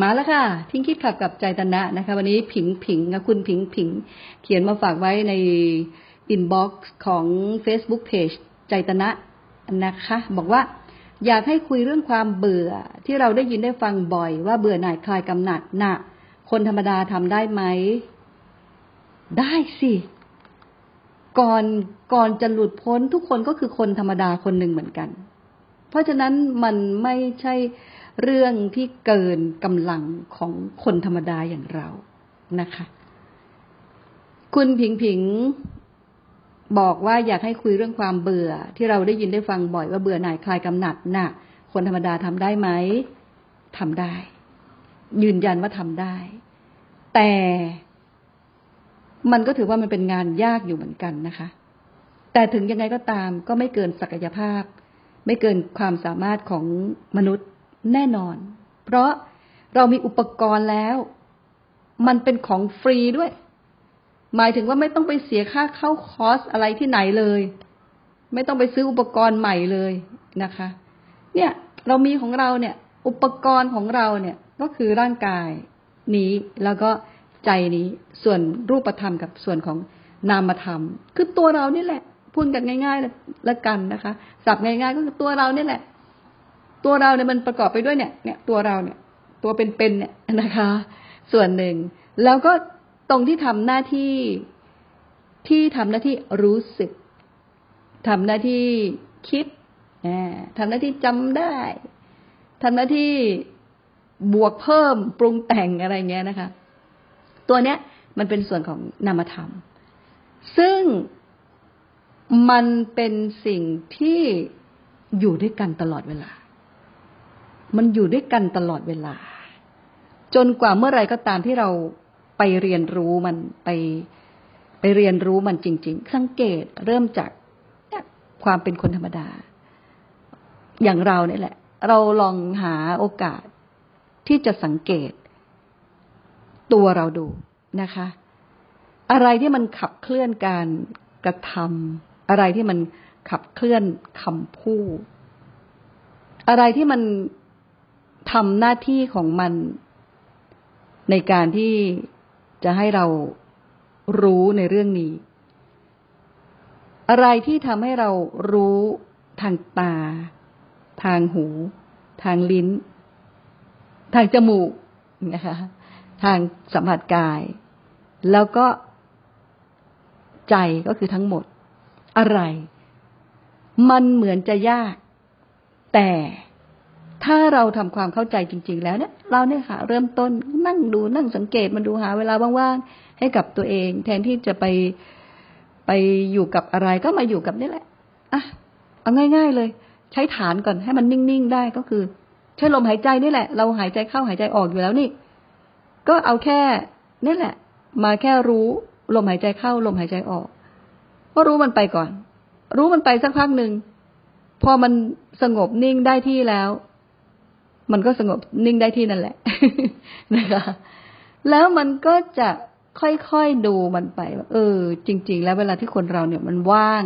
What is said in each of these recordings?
มาแล้วค่ะ ทิ้งคิดขับกับใจตนะนะคะ วันนี้ผิงผิงนะคุณผิงผิง เขียนมาฝากไว้ใน inbox ของ Facebook Page ใจตนะนะคะ บอกว่าอยากให้คุยเรื่องความเบื่อที่เราได้ยินได้ฟังบ่อย ว่าเบื่อหน่ายคลายกำหนัดน่ะคนธรรมดาทำได้ไหม ได้สิ ก่อนก่อนจะหลุดพ้นทุกคนก็คือคนธรรมดาคนหนึ่งเหมือนกัน เพราะฉะนั้นมันไม่ใช่ เรื่องที่เกินกำลังของคนธรรมดาอย่างเรานะคะ คุณผิงผิงบอกว่าอยากให้คุยเรื่องความเบื่อ ที่เราได้ยินได้ฟังบ่อยว่าเบื่อหน่ายคลายกำหนัดน่ะ คนธรรมดาทำได้ไหมทำได้ ยืนยันว่าทำได้ แต่มันก็ถือว่ามันเป็นงานยากอยู่เหมือนกันนะคะ แต่ถึงยังไงก็ตามก็ไม่เกินศักยภาพ ไม่เกินความสามารถของมนุษย์ แน่นอน เพราะเรามีอุปกรณ์แล้ว มันเป็นของฟรีด้วย หมายถึงว่าไม่ต้องไปเสียค่าเข้าคอร์สอะไรที่ไหนเลย ไม่ต้องไปซื้ออุปกรณ์ใหม่เลยนะคะ เนี่ยเรามีของเราเนี่ย อุปกรณ์ของเราเนี่ยก็คือร่างกายนี้แล้วก็ใจนี้ส่วนรูปธรรมกับส่วนของนามธรรม คือตัวเรานี่แหละพูดกันง่าย ๆ แล้วกันนะคะสับง่าย ๆ ก็คือตัวเรานี่แหละ ตัวเราเนี่ยมันประกอบไปด้วยเนี่ย เนี่ยตัวเราเนี่ย ตัวเป็นๆเนี่ยนะคะ ส่วนหนึ่ง แล้วก็ตรงที่ทำหน้าที่ที่ทำหน้าที่รู้สึกทำหน้าที่คิดทำหน้าที่จำได้ทำหน้าที่บวกเพิ่มปรุงแต่งอะไรเงี้ยนะคะ ตัวเนี้ยมันเป็นส่วนของนามธรรม ซึ่งมันเป็นสิ่งที่อยู่ด้วยกันตลอดเวลา มันอยู่ด้วยกันตลอดเวลา จนกว่าเมื่อไรก็ตามที่เราไปเรียนรู้มันไปไปเรียนรู้มันจริง ๆ สังเกตเริ่มจากความเป็นคนธรรมดา อย่างเราเนี่ยแหละ เราลองหาโอกาสที่จะสังเกต ตัวเราดูนะคะ อะไรที่มันขับเคลื่อนการกระทำอะไรที่มันขับเคลื่อนคำพูด อะไรที่มัน ทำหน้าที่ของมันในการที่จะให้เรารู้ในเรื่องนี้ อะไรที่ทำให้เรารู้ทางตา ทางหู ทางลิ้น ทางจมูกนะคะทางสัมผัสกาย แล้วก็ใจก็คือทั้งหมด อะไร มันเหมือนจะยาก แต่ ถ้าเราทำความเข้าใจจริง ๆ แล้วเนี่ย เราเนี่ยค่ะ เริ่มต้นนั่งดูนั่งสังเกตมันดูหาเวลาว่างๆให้กับตัวเอง แทนที่จะไปไปอยู่กับอะไรก็มาอยู่กับนี่แหละอะเอาง่าย ๆ เลย ใช้ฐานก่อนให้มันนิ่งๆได้ก็คือ ใช้ลมหายใจนี่แหละ เราหายใจเข้าหายใจออกอยู่แล้วนี่ ก็เอาแค่นี่แหละ มาแค่รู้ลมหายใจเข้าลมหายใจออกก็รู้มันไปก่อน รู้มันไปสักพักหนึ่งพอมันสงบนิ่งได้ที่แล้ว มันก็สงบนิ่งได้ที่นั่นแหละนะคะ แล้วมันก็จะค่อยๆดูมันไปเออ จริง ๆ แล้วเวลาที่คนเราเนี่ยมันว่าง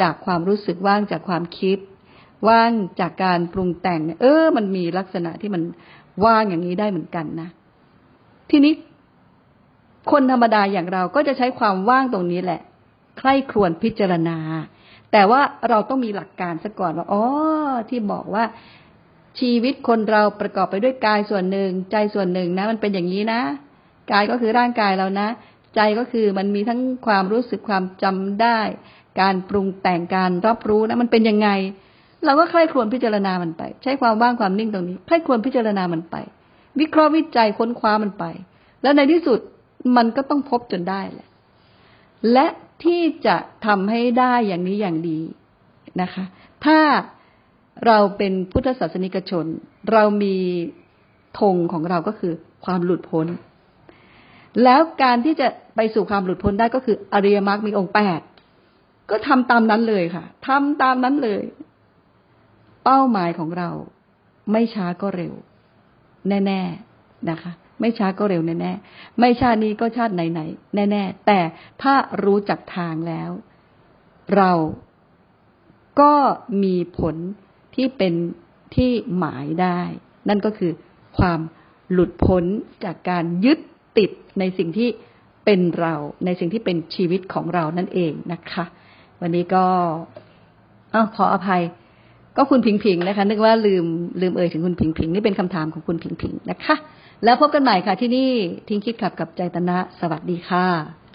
จากความรู้สึกว่างจากความคิด ว่างจากการปรุงแต่งเออ มันมีลักษณะที่มันว่างอย่างนี้ได้เหมือนกันนะ ทีนี้คนธรรมดาอย่างเราก็จะใช้ความว่างตรงนี้แหละ ใคร่ครวญพิจารณา แต่ว่าเราต้องมีหลักการซะก่อนว่าอ๋อที่บอกว่า ชีวิตคนเราประกอบไปด้วยกายส่วนหนึ่ง ใจส่วนหนึ่งนะ มันเป็นอย่างนี้นะ กายก็คือร่างกายเรานะ ใจก็คือมันมีทั้งความรู้สึกความจำได้ การปรุงแต่งการรับรู้นะ มันเป็นยังไง เราก็ใคร่ครวญพิจารณามันไป ใช้ความว่างความนิ่งตรงนี้ใคร่ครวญพิจารณามันไป วิเคราะห์วิจัยค้นคว้ามันไป แล้วในที่สุดมันก็ต้องพบจนได้แหละ และที่จะทำให้ได้อย่างนี้อย่างดีนะคะ ถ้า เราเป็นพุทธศาสนิกชน เรามีธงของเราก็คือความหลุดพ้น แล้วการที่จะไปสู่ความหลุดพ้นได้ก็คืออริยมรรคมีองค์แปดก็ทำตามนั้นเลยค่ะทำตามนั้นเลย เป้าหมายของเราไม่ช้าก็เร็ว แน่ ๆนะคะ ไม่ช้าก็เร็วแน่ๆไม่ชาตินี้ก็ชาติไหนๆแน่ ๆ แต่ถ้ารู้จักทางแล้ว เราก็มีผล ที่เป็นที่หมายได้ นั่นก็คือความหลุดพ้นจากการยึดติดในสิ่งที่เป็นเราในสิ่งที่เป็นชีวิตของเรานั่นเองนะคะ วันนี้ก็อ้าวขออภัย ก็คุณพิงพิงนะคะ นึกว่าลืมลืมเอ่ยถึงคุณพิงพิงนี่เป็นคำถามของคุณพิงพิงนะคะ แล้วพบกันใหม่ค่ะที่นี่ทิ้งคิดขับกับใจตนะ สวัสดีค่ะ